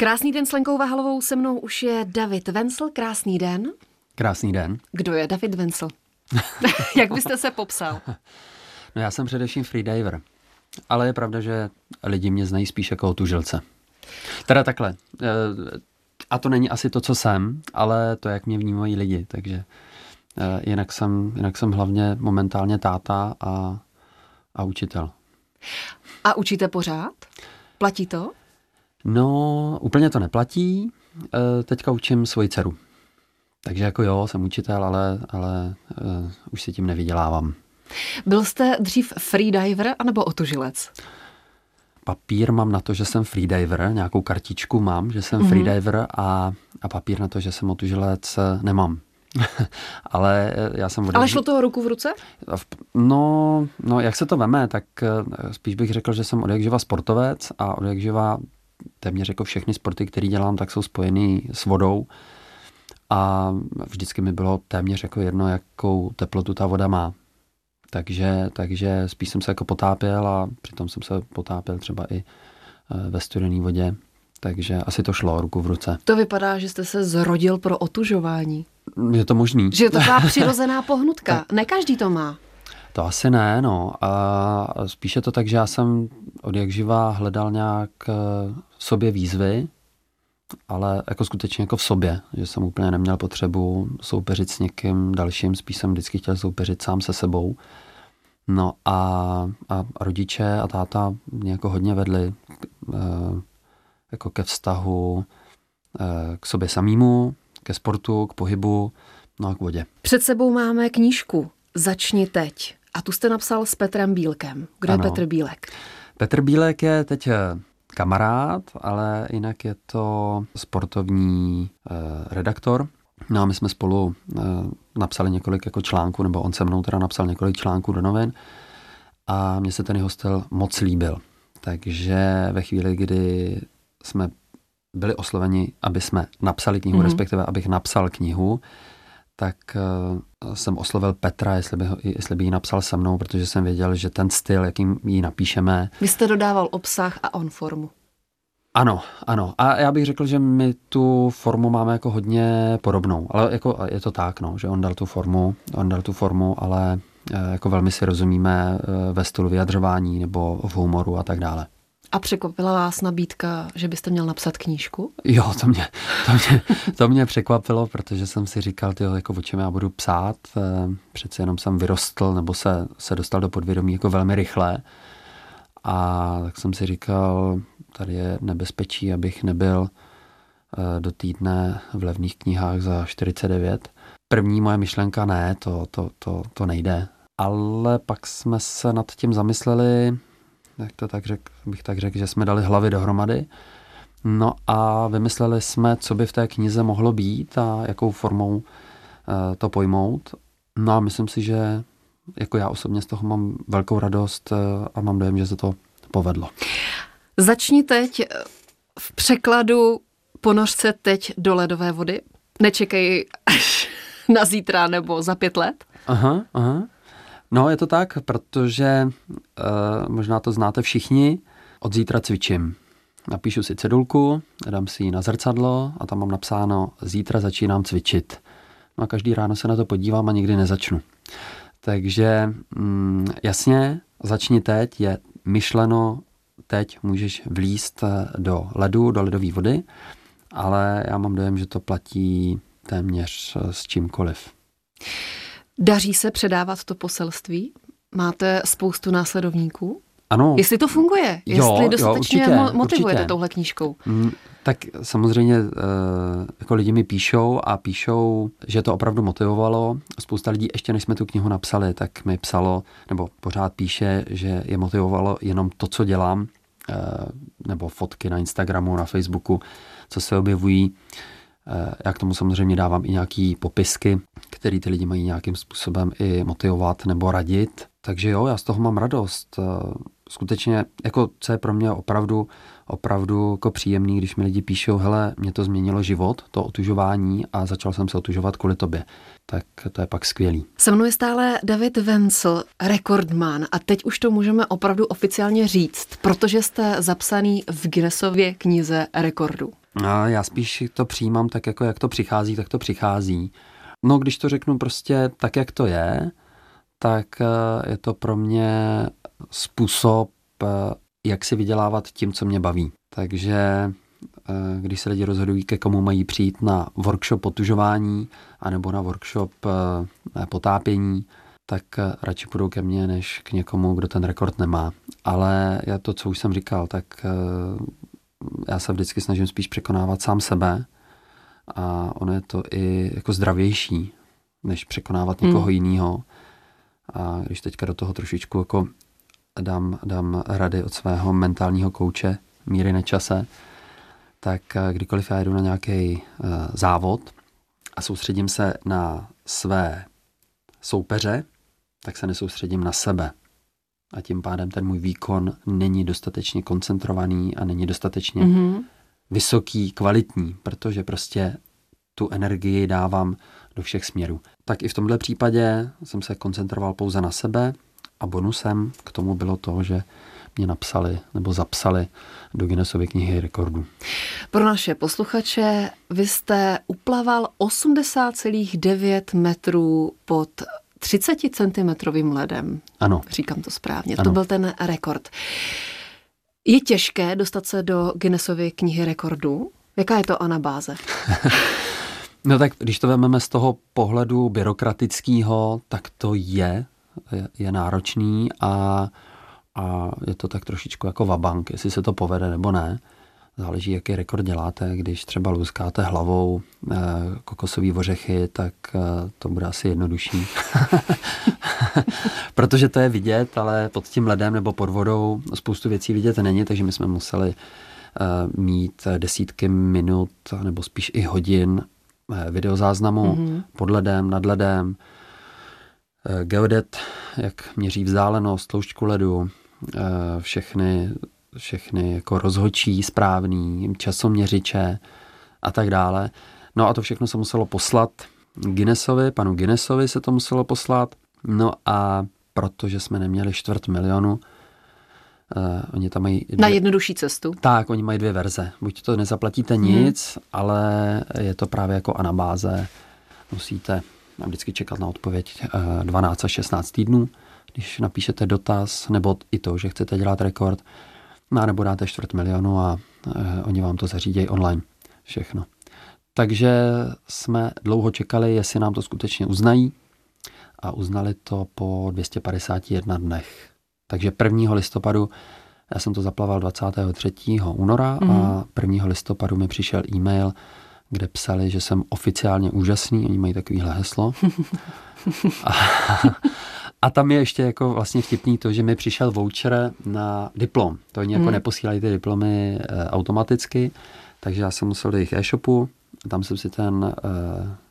Krásný den s Lenkou Vahalovou, se mnou už je David Vencel. Krásný den. Krásný den. Kdo je David Vencel? Jak byste se popsal? No já jsem především freediver, ale je pravda, že lidi mě znají spíš jako otužilce. Teda takhle. Eh, a to není asi to, co jsem, ale to, jak mě vnímají lidi, takže eh, jinak jsem, jinak jsem hlavně momentálně táta a, a učitel. A učíte pořád? Platí to? No, úplně to neplatí. Eh, teďka učím svoji dceru. Takže jako jo, jsem učitel, ale, ale uh, už si tím nevydělávám. Byl jste dřív freediver anebo otužilec? Papír mám na to, že jsem freediver, nějakou kartičku mám, že jsem mm-hmm. freediver a, a papír na to, že jsem otužilec eh, nemám. ale já jsem... Odevři... Ale šlo toho ruku v ruce? No, no, jak se to veme, tak spíš bych řekl, že jsem od sportovec a od téměř jako všechny sporty, které dělám, tak jsou spojený s vodou. A vždycky mi bylo téměř jako jedno, jakou teplotu ta voda má. Takže, takže spíš jsem se jako potápěl a přitom jsem se potápěl třeba i eh, ve studené vodě. Takže asi to šlo ruku v ruce. To vypadá, že jste se zrodil pro otužování. Je to možný. Že je to taková přirozená pohnutka. Ne každý to má. To asi ne, no. A spíše to tak, že já jsem od jak živá hledal nějak eh, sobě výzvy, ale jako skutečně jako v sobě, že jsem úplně neměl potřebu soupeřit s někým dalším, spíš jsem vždycky chtěl soupeřit sám se sebou. No a, a rodiče a táta mě jako hodně vedli eh, jako ke vztahu eh, k sobě samýmu, ke sportu, k pohybu, no a k vodě. Před sebou máme knížku Začni teď. A tu jste napsal s Petrem Bílkem. Kdo ano. je Petr Bílek? Petr Bílek je teď eh, kamarád, ale jinak je to sportovní eh, redaktor. No a my jsme spolu eh, napsali několik jako článků, nebo on se mnou teda napsal několik článků do novin a mně se ten jeho styl moc líbil. Takže ve chvíli, kdy jsme byli osloveni, aby jsme napsali knihu, mm-hmm. respektive abych napsal knihu, tak uh, jsem oslovil Petra, jestli by, ho, jestli by ji napsal se mnou, protože jsem věděl, že ten styl, jakým ji napíšeme... Vy jste dodával obsah a on formu. Ano, ano. A já bych řekl, že my tu formu máme jako hodně podobnou. Ale jako je to tak, no, že on dal tu formu, on dal tu formu, ale eh, jako velmi si rozumíme eh, ve stylu vyjadřování nebo v humoru a tak dále. A překvapila vás nabídka, že byste měl napsat knížku? Jo, to mě, to mě, to mě překvapilo, protože jsem si říkal, tyjo, jako o čem já budu psát. Eh, přece jenom jsem vyrostl nebo se, se dostal do podvědomí jako velmi rychle. A tak jsem si říkal, tady je nebezpečí, abych nebyl eh, do týdne v levných knihách za 49. První moje myšlenka ne, to, to, to, to nejde. Ale pak jsme se nad tím zamysleli, jak to tak řek, bych tak řekl, že jsme dali hlavy dohromady. No a vymysleli jsme, co by v té knize mohlo být a jakou formou uh, to pojmout. No a myslím si, že jako já osobně z toho mám velkou radost uh, a mám dojem, že se to povedlo. Začni teď v překladu ponořce teď do ledové vody. Nečekej až na zítra nebo za pět let. Aha, aha. No, je to tak, protože uh, možná to znáte všichni. Od zítra cvičím. Napíšu si cedulku, dám si ji na zrcadlo a tam mám napsáno zítra začínám cvičit. No a každý ráno se na to podívám a nikdy nezačnu. Takže mm, jasně, začni teď, je myšleno, teď můžeš vlíst eh, do ledu, do ledové vody, ale já mám dojem, že to platí téměř eh, s čímkoliv. Daří se předávat to poselství? Máte spoustu následovníků? Ano. Jestli to funguje, jo, jestli dostatečně jo, určitě, motivujete určitě. touhle knížkou. Mm, tak samozřejmě eh, jako lidi mi píšou a píšou, že to opravdu motivovalo. Spousta lidí, ještě než jsme tu knihu napsali, tak mi psalo, nebo pořád píše, že je motivovalo jenom to, co dělám, eh, nebo fotky na Instagramu, na Facebooku, co se objevují. Já k tomu samozřejmě dávám i nějaký popisky, které ty lidi mají nějakým způsobem i motivovat nebo radit. Takže jo, já z toho mám radost. Eh, skutečně, jako co je pro mě opravdu, opravdu jako příjemný, když mi lidi píšou, hele, mě to změnilo život, to otužování a začal jsem se otužovat kvůli tobě. Tak to je pak skvělý. Se mnou je stále David Vencel, rekordman a teď už to můžeme opravdu oficiálně říct, protože jste zapsaný v Guinnessově knize rekordů. A já spíš to přijímám tak, jako jak to přichází, tak to přichází. No, když to řeknu prostě tak, jak to je, tak eh, je to pro mě způsob, eh, jak si vydělávat tím, co mě baví. Takže eh, když se lidi rozhodují, ke komu mají přijít na workshop potužování anebo na workshop potápění, tak radši půjdou ke mně, než k někomu, kdo ten rekord nemá. Ale já to, co už jsem říkal, tak já se vždycky snažím spíš překonávat sám sebe a ono je to i jako zdravější, než překonávat někoho hmm. jiného. A když teďka do toho trošičku jako dám, dám rady od svého mentálního kouče Míry Nečase, tak eh, kdykoliv já jdu na nějaký uh, závod a soustředím se na své soupeře, tak se nesoustředím na sebe. A tím pádem ten můj výkon není dostatečně koncentrovaný a není dostatečně mm-hmm. vysoký, kvalitní, protože prostě tu energii dávám do všech směrů. Tak i v tomhle případě jsem se koncentroval pouze na sebe a bonusem k tomu bylo to, že mě napsali nebo zapsali do Guinnessovy knihy rekordů. Pro naše posluchače, vy jste uplaval 80,9 metrů pod 30 cm ledem. Ano. Říkám to správně. Ano. To byl ten rekord. Je těžké dostat se do Guinnessovy knihy rekordů? Jaká je to anabáze? no tak když to vezmeme z toho pohledu byrokratického, tak to je, je, je náročný a, a je to tak trošičku jako vabank, jestli se to povede nebo ne. Záleží, jaký rekord děláte. Když třeba luskáte hlavou eh, kokosové ořechy, tak eh, to bude asi jednodušší. Protože to je vidět, ale pod tím ledem nebo pod vodou spoustu věcí vidět není, takže my jsme museli eh, mít desítky minut nebo spíš i hodin videozáznamu mm-hmm. pod ledem, nad ledem, geodet, jak měří vzdálenost, tloušťku ledu, všechny všechny jako rozhočí správný, časoměřiče a tak dále. No a to všechno se muselo poslat Guinnessovi, panu Guinnessovi se to muselo poslat. No a protože jsme neměli čtvrt milionu, Uh, oni tam mají... Dvě... Na jednodušší cestu. Tak, oni mají dvě verze. Buď to nezaplatíte hmm. nic, ale je to právě jako anabáze. Musíte vždycky čekat na odpověď uh, 12 až 16 týdnů, když napíšete dotaz, nebo i to, že chcete dělat rekord. No, nebo dáte čtvrt milionu a e, oni vám to zařídějí online. Všechno. Takže jsme dlouho čekali, jestli nám to skutečně uznají a uznali to po 251 dnech. Takže 1. listopadu, já jsem to zaplaval 23. února mm. a 1. Mhm. listopadu mi přišel e-mail, kde psali, že jsem oficiálně úžasný, oni mají takovýhle heslo. a, a tam je ještě jako vlastně vtipný to, že mi přišel voucher na diplom. To oni jako hmm. neposílají ty diplomy e, automaticky, takže já jsem musel do jejich e-shopu, tam jsem si ten e,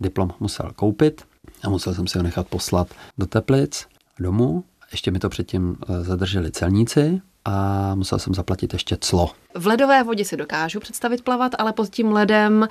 diplom musel koupit a musel jsem si ho nechat poslat do Teplic domů. Ještě mi to předtím e, zadrželi celníci, a musel jsem zaplatit ještě clo. V ledové vodě si dokážu představit plavat, ale pod tím ledem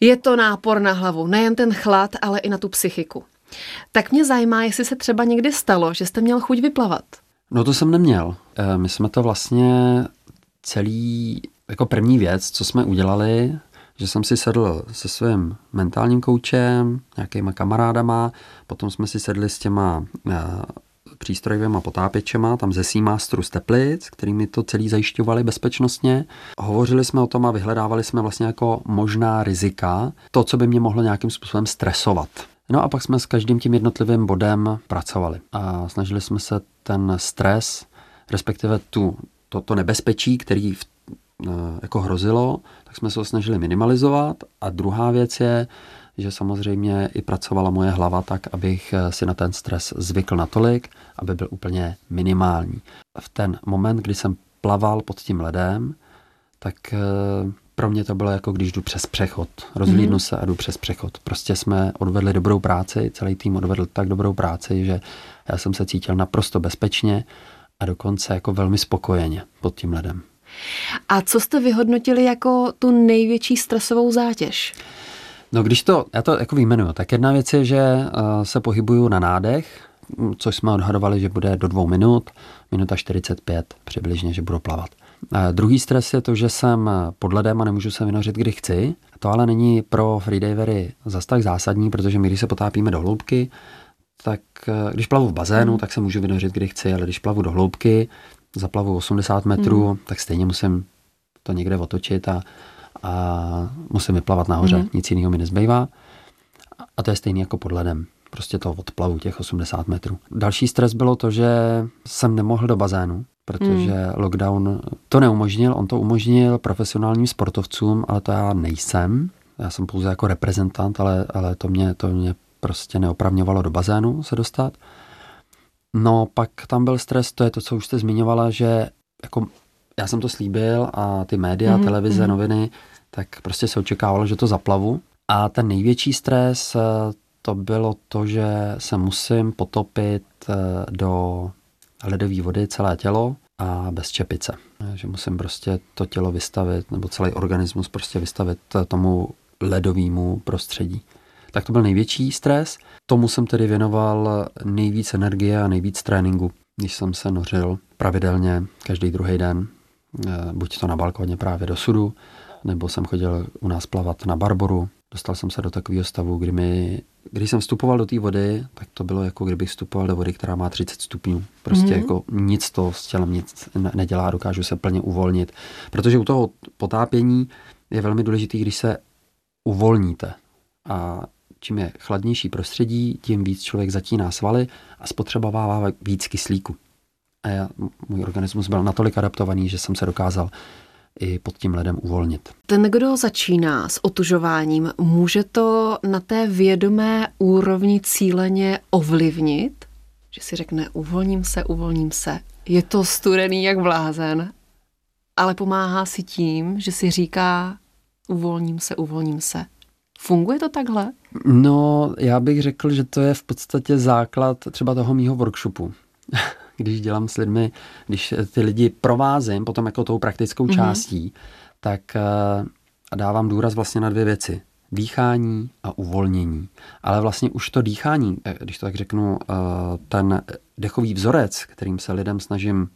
je to nápor na hlavu. Nejen ten chlad, ale i na tu psychiku. Tak mě zajímá, jestli se třeba někdy stalo, že jste měl chuť vyplavat. No to jsem neměl. Eh, my jsme to vlastně celý, jako první věc, co jsme udělali, že jsem si sedl se svým mentálním koučem, nějakýma kamarádama, potom jsme si sedli s těma eh, přístrojovými potápěčema, tam ze Seamasteru z Teplic, kterými to celý zajišťovali bezpečnostně. Hovořili jsme o tom a vyhledávali jsme vlastně jako možná rizika, to, co by mě mohlo nějakým způsobem stresovat. No a pak jsme s každým tím jednotlivým bodem pracovali a snažili jsme se ten stres, respektive tu, to, to nebezpečí, který v, eh, jako hrozilo, tak jsme se ho snažili minimalizovat. A druhá věc je, že samozřejmě i pracovala moje hlava tak, abych eh, si na ten stres zvykl natolik, aby byl úplně minimální. V ten moment, kdy jsem plaval pod tím ledem, tak eh, pro mě to bylo jako když jdu přes přechod. Rozhlídnu mm-hmm. se a jdu přes přechod. Prostě jsme odvedli dobrou práci, celý tým odvedl tak dobrou práci, že já jsem se cítil naprosto bezpečně a dokonce jako velmi spokojeně pod tím ledem. A co jste vyhodnotili jako tu největší stresovou zátěž? No když to, já to jako vyjmenuju, tak jedna věc je, že uh, se pohybuju na nádech, což jsme odhadovali, že bude do dvou minut, minuta 45 přibližně, že budu plavat. A druhý stres je to, že jsem pod ledem a nemůžu se vynořit, kdy chci. To ale není pro freedivery zas tak zásadní, protože my, když se potápíme do hloubky, tak eh, když plavu v bazénu, mm. tak se můžu vynořit, kdy chci, ale když plavu do hloubky, zaplavu 80 metrů, mm. tak stejně musím to někde otočit a, a musím vyplavat nahoře. Mm. Nic jiného mi nezbývá. A to je stejný jako pod ledem. Prostě to odplavu těch 80 metrů. Další stres bylo to, že jsem nemohl do bazénu, protože mm. lockdown to neumožnil. On to umožnil profesionálním sportovcům, ale to já nejsem. Já jsem pouze jako reprezentant, ale, ale to, mě, to mě prostě neopravňovalo do bazénu se dostat. No pak tam byl stres, to je to, co už jste zmiňovala, že jako já jsem to slíbil a ty média, mm-hmm. televize, mm-hmm. noviny, tak prostě se očekávalo, že to zaplavu. A ten největší stres eh, to bylo to, že se musím potopit eh, do ledové vody celé tělo a bez čepice. Že musím prostě to tělo vystavit, nebo celý organismus prostě vystavit tomu ledovému prostředí. Tak to byl největší stres. Tomu jsem tedy věnoval nejvíc energie a nejvíc tréninku, když jsem se nořil pravidelně každý druhý den, eh, buď to na balkoně právě do sudu, nebo jsem chodil u nás plavat na Barboru. Dostal jsem se do takového stavu, kdy mi když jsem vstupoval do té vody, tak to bylo jako kdybych vstupoval do vody, která má 30 stupňů. Prostě mm-hmm. jako nic to s tělem nic nedělá, dokážu se plně uvolnit. Protože u toho potápění je velmi důležité, když se uvolníte. A čím je chladnější prostředí, tím víc člověk zatíná svaly a spotřebovává víc kyslíku. A já, můj organismus byl natolik adaptovaný, že jsem se dokázal i pod tím ledem uvolnit. Ten, kdo začíná s otužováním, může to na té vědomé úrovni cíleně ovlivnit? Že si řekne, uvolním se, uvolním se. Je to studený jak blázen, ale pomáhá si tím, že si říká, uvolním se, uvolním se. Funguje to takhle? No, já bych řekl, že to je v podstatě základ třeba toho mýho workshopu. Když dělám s lidmi, když ty lidi provázím potom jako tou praktickou mm-hmm. částí, tak uh, dávám důraz vlastně na dvě věci. Dýchání a uvolnění. Ale vlastně už to dýchání, eh, když to tak řeknu, uh, ten dechový vzorec, kterým se lidem snažím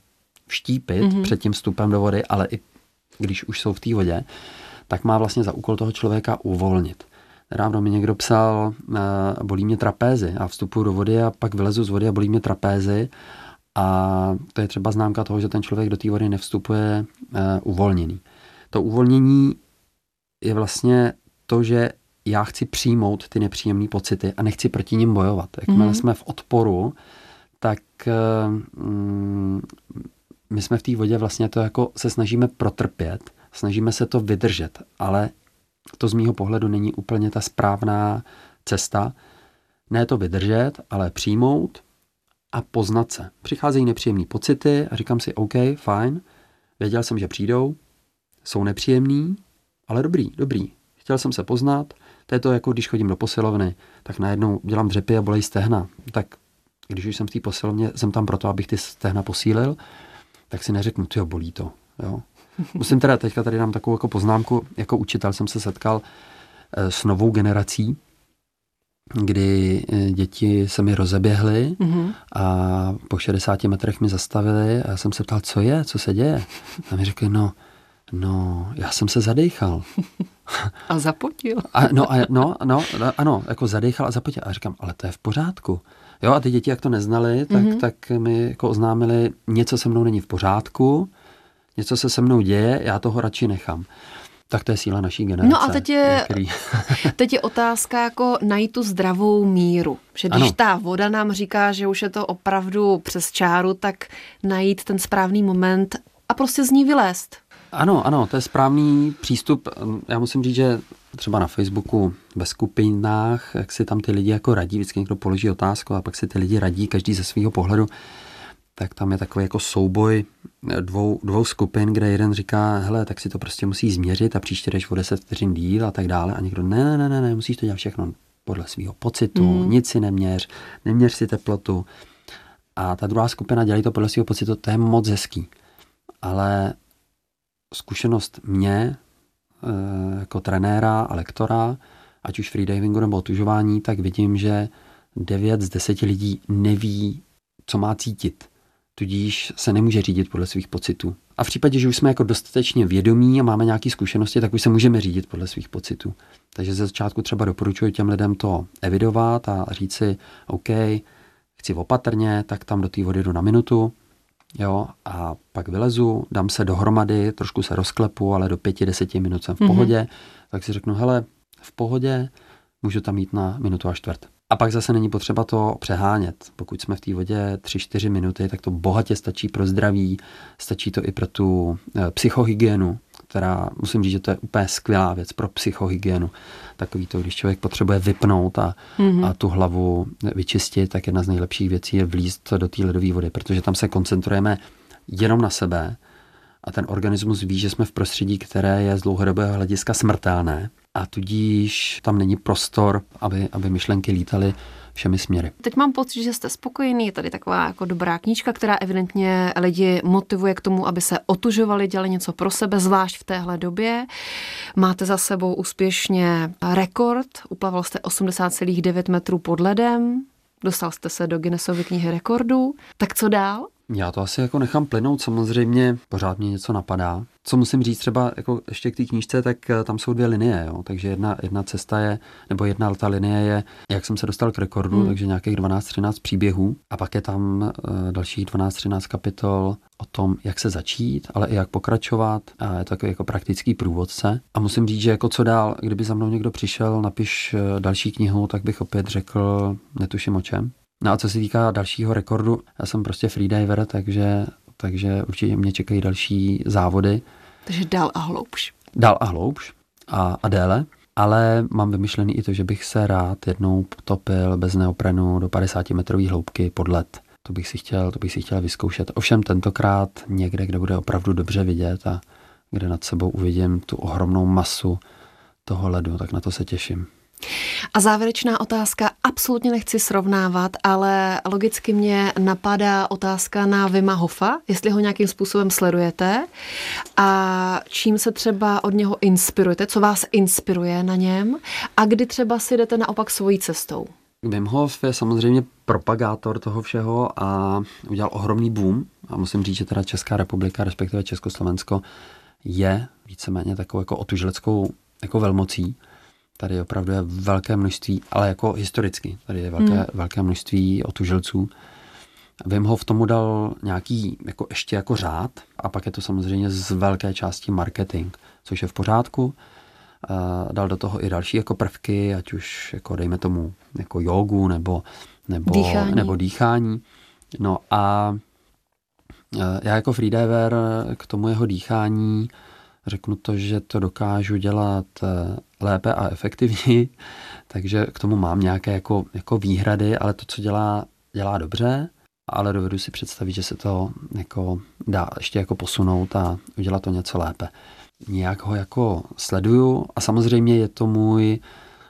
vštípit mm-hmm. před tím vstupem do vody, ale i když už jsou v té vodě, tak má vlastně za úkol toho člověka uvolnit. Nedávno mi někdo psal, bolí mě trapézy a vstupuji do vody a pak vylezu z vody a bolí mě trapézy a to je třeba známka toho, že ten člověk do té vody nevstupuje uh, uvolněný. To uvolnění je vlastně to, že já chci přijmout ty nepříjemné pocity a nechci proti ním bojovat. Jakmile mm-hmm. jsme v odporu, tak uh, my jsme v té vodě vlastně to jako se snažíme protrpět, snažíme se to vydržet, ale to z mýho pohledu není úplně ta správná cesta. Ne to vydržet, ale přijmout, a poznat se. Přicházejí nepříjemné pocity a říkám si, OK, fajn, věděl jsem, že přijdou, jsou nepříjemný, ale dobrý, dobrý. Chtěl jsem se poznat, to je to jako když chodím do posilovny, tak najednou dělám dřepy a bolej stehna. Tak když už jsem v té posilovně, jsem tam proto, abych ty stehna posílil, tak si neřeknu, ty bolí to. Jo. Musím teda, teďka tady dám takovou jako poznámku, jako učitel jsem se setkal eh, s novou generací, kdy eh, děti se mi rozeběhly mm-hmm. a po 60 metrech mi zastavili a já jsem se ptal, co je, co se děje. A mi řekli, no, no, já jsem se zadechal. A zapotil. A, no, a, no, no, ano, jako zadechal a zapotil. A říkám, ale to je v pořádku. Jo, a ty děti, jak to neznali, tak, mm-hmm. tak mi jako oznámili, něco se mnou není v pořádku, něco se se mnou děje, já toho radši nechám. Tak to je síla naší generace. No a teď je, který... teď je otázka jako najít tu zdravou míru. Že když ano. ta voda nám říká, že už je to opravdu přes čáru, tak najít ten správný moment a prostě z ní vylézt. Ano, ano, to je správný přístup. Já musím říct, že třeba na Facebooku ve skupinách, jak si tam ty lidi jako radí, vždycky někdo položí otázku a pak si ty lidi radí, každý ze svého pohledu tak tam je takový jako souboj dvou, dvou skupin, kde jeden říká, hele, tak si to prostě musí změřit a příště jdeš o 10 vteřin díl a tak dále. A někdo, ne, ne, ne, ne, musíš to dělat všechno podle svého pocitu, mm. nic si neměř, neměř si teplotu. A ta druhá skupina dělí to podle svého pocitu, to je moc hezký. Ale zkušenost mě, eh, jako trenéra a lektora, ať už freedivingu nebo otužování, tak vidím, že 9 z 10 lidí neví, co má cítit tudíž se nemůže řídit podle svých pocitů. A v případě, že už jsme jako dostatečně vědomí a máme nějaké zkušenosti, tak už se můžeme řídit podle svých pocitů. Takže ze začátku třeba doporučuji těm lidem to evidovat a říct si, OK, chci opatrně, tak tam do té vody jdu na minutu, jo, a pak vylezu, dám se dohromady, trošku se rozklepu, ale do pěti, deseti minut jsem v pohodě, mm-hmm. tak si řeknu, hele, v pohodě, můžu tam jít na minutu a čtvrt. A pak zase není potřeba to přehánět. Pokud jsme v té vodě 3-4 minuty, tak to bohatě stačí pro zdraví, stačí to i pro tu e, psychohygienu, která musím říct, že to je úplně skvělá věc pro psychohygienu. Takový to, když člověk potřebuje vypnout a, mm-hmm. a tu hlavu vyčistit, tak jedna z nejlepších věcí je vlízt do té ledové vody, protože tam se koncentrujeme jenom na sebe a ten organismus ví, že jsme v prostředí, které je z dlouhodobého hlediska smrtelné a tudíž tam není prostor, aby, aby myšlenky lítaly všemi směry. Teď mám pocit, že jste spokojený, je tady taková jako dobrá knížka, která evidentně lidi motivuje k tomu, aby se otužovali, dělali něco pro sebe, zvlášť v téhle době. Máte za sebou úspěšně rekord, uplaval jste 80,9 metrů pod ledem, dostal jste se do Guinnessovy knihy rekordů. Tak co dál? Já to asi jako nechám plynout, samozřejmě pořád mě něco napadá. Co musím říct třeba jako ještě k té knížce, tak eh, tam jsou dvě linie, jo? takže jedna, jedna cesta je, nebo jedna ta linie je, jak jsem se dostal k rekordu, hmm. takže nějakých 12-13 příběhů a pak je tam uh, dalších 12-13 kapitol o tom, jak se začít, ale i jak pokračovat a je to takový jako praktický průvodce. A musím říct, že jako co dál, kdyby za mnou někdo přišel, napiš eh, další knihu, tak bych opět řekl, netuším o čem. No a co se týká dalšího rekordu, já jsem prostě freediver, takže, takže určitě mě čekají další závody. Takže dál a hloubš. Dál a hloubš a, a déle. Ale mám vymyšlený i to, že bych se rád jednou potopil bez neoprenu do 50 metrové hloubky pod led. To bych si chtěl, to bych si chtěl vyzkoušet. Ovšem tentokrát někde, kde bude opravdu dobře vidět a kde nad sebou uvidím tu ohromnou masu toho ledu, tak na to se těším. A závěrečná otázka, absolutně nechci srovnávat, ale logicky mě napadá otázka na Vima Hofa, jestli ho nějakým způsobem sledujete a čím se třeba od něho inspirujete, co vás inspiruje na něm a kdy třeba si jdete naopak svojí cestou. Wim Hof je samozřejmě propagátor toho všeho a udělal ohromný boom. A musím říct, že teda Česká republika, respektive Československo, je víceméně takovou jako otužleckou jako velmocí. Tady opravdu je velké množství, ale jako historicky, tady je velké, hmm. velké množství otužilců. Wim Hof tomu dal nějaký jako ještě jako řád a pak je to samozřejmě z velké části marketing, což je v pořádku. Dal do toho i další jako prvky, ať už jako dejme tomu jako jogu nebo, nebo, dýchání. nebo dýchání. No a já jako freediver k tomu jeho dýchání řeknu to, že to dokážu dělat eh, lépe a efektivněji, takže k tomu mám nějaké jako, jako výhrady, ale to, co dělá, dělá dobře, ale dovedu si představit, že se to jako dá ještě jako posunout a udělat to něco lépe. Nějak ho jako sleduju a samozřejmě je to můj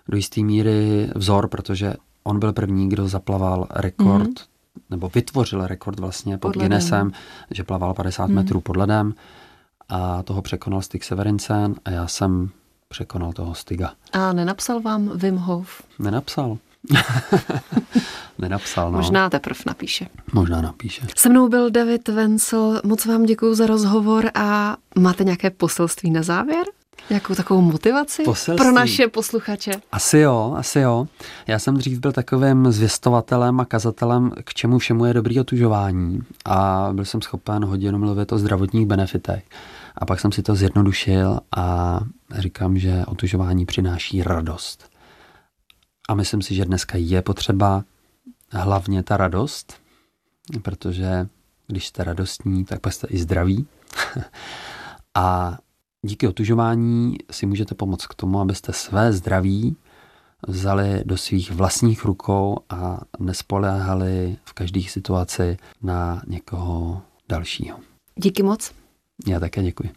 do jisté míry vzor, protože on byl první, kdo zaplaval rekord, mm-hmm. nebo vytvořil rekord vlastně pod, pod Guinnessem, že plaval 50 mm. metrů pod ledem a toho překonal Stig Severinsen a já jsem překonal toho Stiga. A nenapsal vám Wim Hof? Nenapsal. Nenapsal, no. Možná teprve napíše. Možná napíše. Se mnou byl David Vencel, moc vám děkuji za rozhovor a máte nějaké poselství na závěr? Jakou takovou motivaci Poselství. pro naše posluchače? Asi jo, asi jo. Já jsem dřív byl takovým zvěstovatelem a kazatelem, k čemu všemu je dobrý otužování a byl jsem schopen hodinu mluvit o zdravotních benefitech. A pak jsem si to zjednodušil a říkám, že otužování přináší radost. A myslím si, že dneska je potřeba hlavně ta radost, protože když jste radostní, tak pak jste i zdraví. a díky otužování si můžete pomoct k tomu, abyste své zdraví vzali do svých vlastních rukou a nespoléhali v každé situaci na někoho dalšího. Díky moc. Já také děkuji.